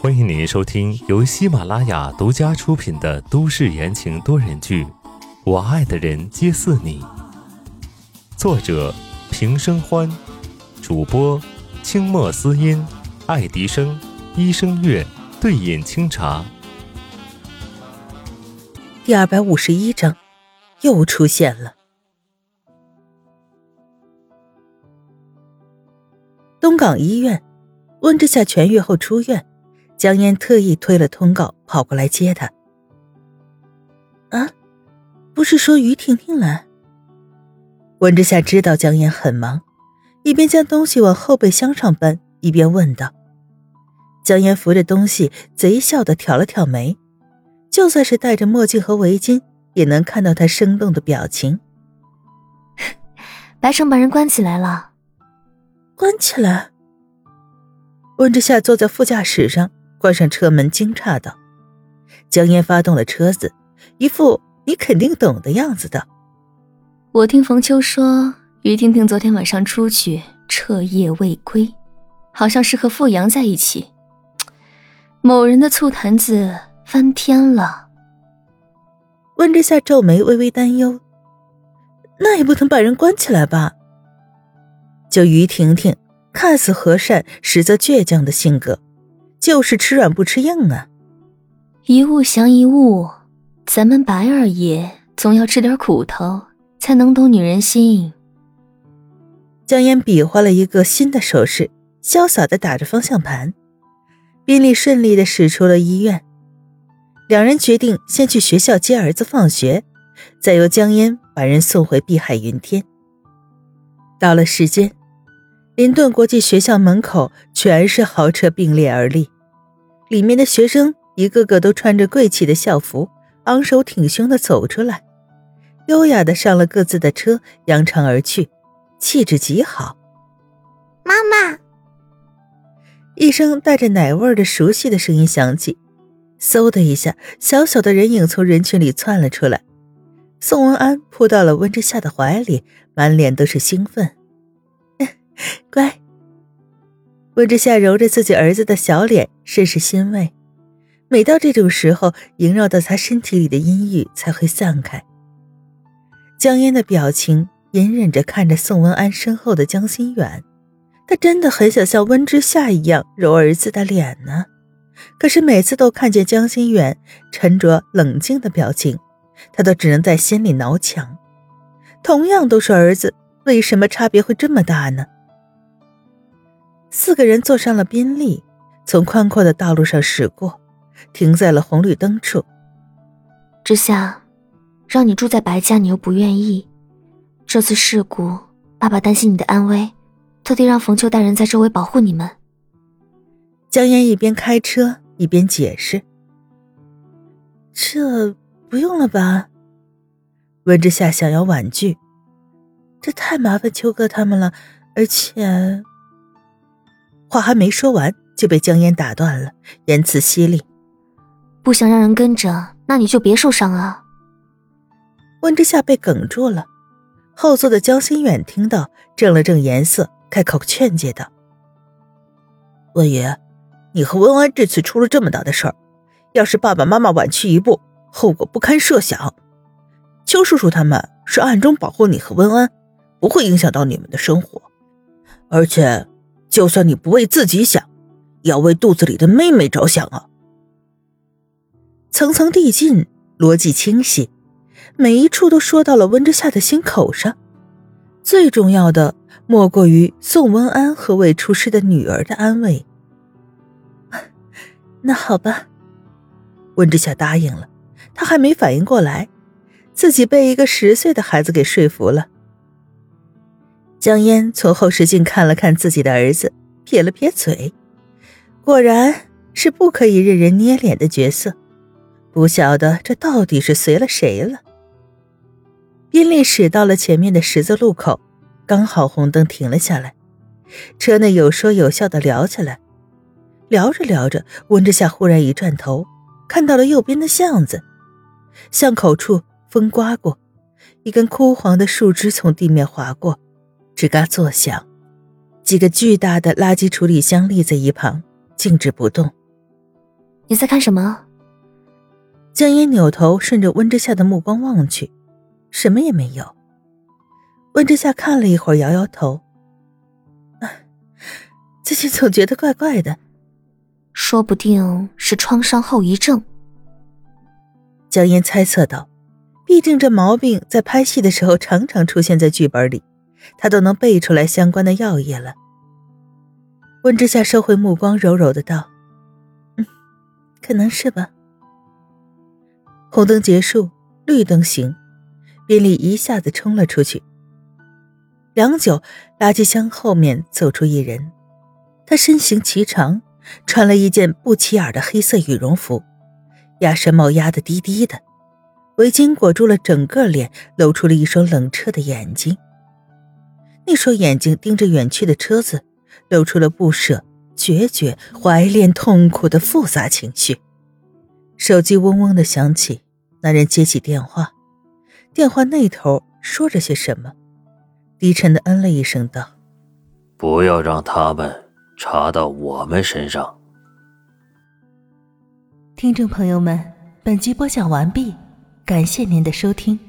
欢迎您收听由喜马拉雅独家出品的都市言情多人剧《我爱的人皆似你》，作者平生欢，主播清墨思音、爱迪生、医生月、对饮清茶。第二百五十一章，又出现了。东港医院，温之夏痊愈后出院，江烟特意推了通告跑过来接他。啊，不是说于婷婷来？温之夏知道江烟很忙，一边将东西往后备箱上搬，一边问道。江烟扶着东西，贼笑的挑了挑眉，就算是戴着墨镜和围巾，也能看到他生动的表情。白城把人关起来了。关起来。温之夏坐在副驾驶上，关上车门，惊诧道：“江烟发动了车子，一副你肯定懂的样子的：‘我听冯秋说，于婷婷昨天晚上出去彻夜未归，好像是和傅阳在一起。某人的醋坛子翻天了。’温之夏皱眉，微微担忧：‘那也不能把人关起来吧？’”就于婷婷，看似和善，实则倔强的性格，就是吃软不吃硬啊。一物降一物，咱们白二爷总要吃点苦头，才能懂女人心。江烟比划了一个新的手势，潇洒的打着方向盘，宾利顺利的驶出了医院。两人决定先去学校接儿子放学，再由江烟把人送回碧海云天。到了时间。林顿国际学校门口全是豪车并列而立，里面的学生一个个都穿着贵气的校服，昂首挺胸的走出来，优雅的上了各自的车，扬长而去，气质极好。妈妈，一声带着奶味的熟悉的声音响起，嗖的一下，小小的人影从人群里窜了出来，宋文安扑到了温之夏的怀里，满脸都是兴奋。乖。温之夏揉着自己儿子的小脸，甚是欣慰。每到这种时候，萦绕到他身体里的阴郁才会散开。江烟的表情隐忍着看着宋文安身后的江心远，他真的很想像温之夏一样揉儿子的脸呢。可是每次都看见江心远沉着冷静的表情，他都只能在心里挠墙。同样都是儿子，为什么差别会这么大呢？四个人坐上了宾利，从宽阔的道路上驶过，停在了红绿灯处。之夏，让你住在白家，你又不愿意。这次事故，爸爸担心你的安危，特地让冯秋带人在周围保护你们。江烟一边开车一边解释：“这不用了吧？”温之夏想要婉拒：“这太麻烦秋哥他们了，而且……”话还没说完，就被江烟打断了，言辞犀利：“不想让人跟着，那你就别受伤啊。”温之夏被哽住了，后座的江心远听到，正了正颜色，开口劝诫道：“温爷，你和温安这次出了这么大的事儿，要是爸爸妈妈晚去一步，后果不堪设想。邱叔叔他们是暗中保护你和温安，不会影响到你们的生活，而且……”就算你不为自己想，也要为肚子里的妹妹着想啊！层层递进，逻辑清晰，每一处都说到了温之夏的心口上。最重要的，莫过于宋温安和未出世的女儿的安慰。那好吧，温之夏答应了。他还没反应过来，自己被一个十岁的孩子给说服了。江烟从后视镜看了看自己的儿子，撇了撇嘴，果然是不可以任人捏脸的角色。不晓得这到底是随了谁了。宾利驶到了前面的十字路口，刚好红灯停了下来，车内有说有笑的聊起来。聊着聊着，温之夏忽然一转头，看到了右边的巷子，巷口处风刮过，一根枯黄的树枝从地面划过。吱嘎作响，几个巨大的垃圾处理箱立在一旁，静止不动。你在看什么？江烟扭头顺着温之夏的目光望去，什么也没有。温之夏看了一会儿，摇摇头。最近总觉得怪怪的，说不定是创伤后遗症。江烟猜测道：“毕竟这毛病在拍戏的时候常常出现在剧本里，他都能背出来相关的药液了。”温之夏收回目光，柔柔的道：“嗯，可能是吧。”红灯结束，绿灯行，宾利一下子冲了出去。良久，垃圾箱后面走出一人，他身形颀长，穿了一件不起眼的黑色羽绒服，鸭舌帽压得低低的，围巾裹住了整个脸，露出了一双冷彻的眼睛。那双眼睛盯着远去的车子，露出了不舍、决绝、怀恋、痛苦的复杂情绪。手机嗡嗡的响起。那人接起电话，电话那头说着些什么，低沉的嗯了一声，道：“不要让他们查到我们身上。”听众朋友们，本集播讲完毕，感谢您的收听。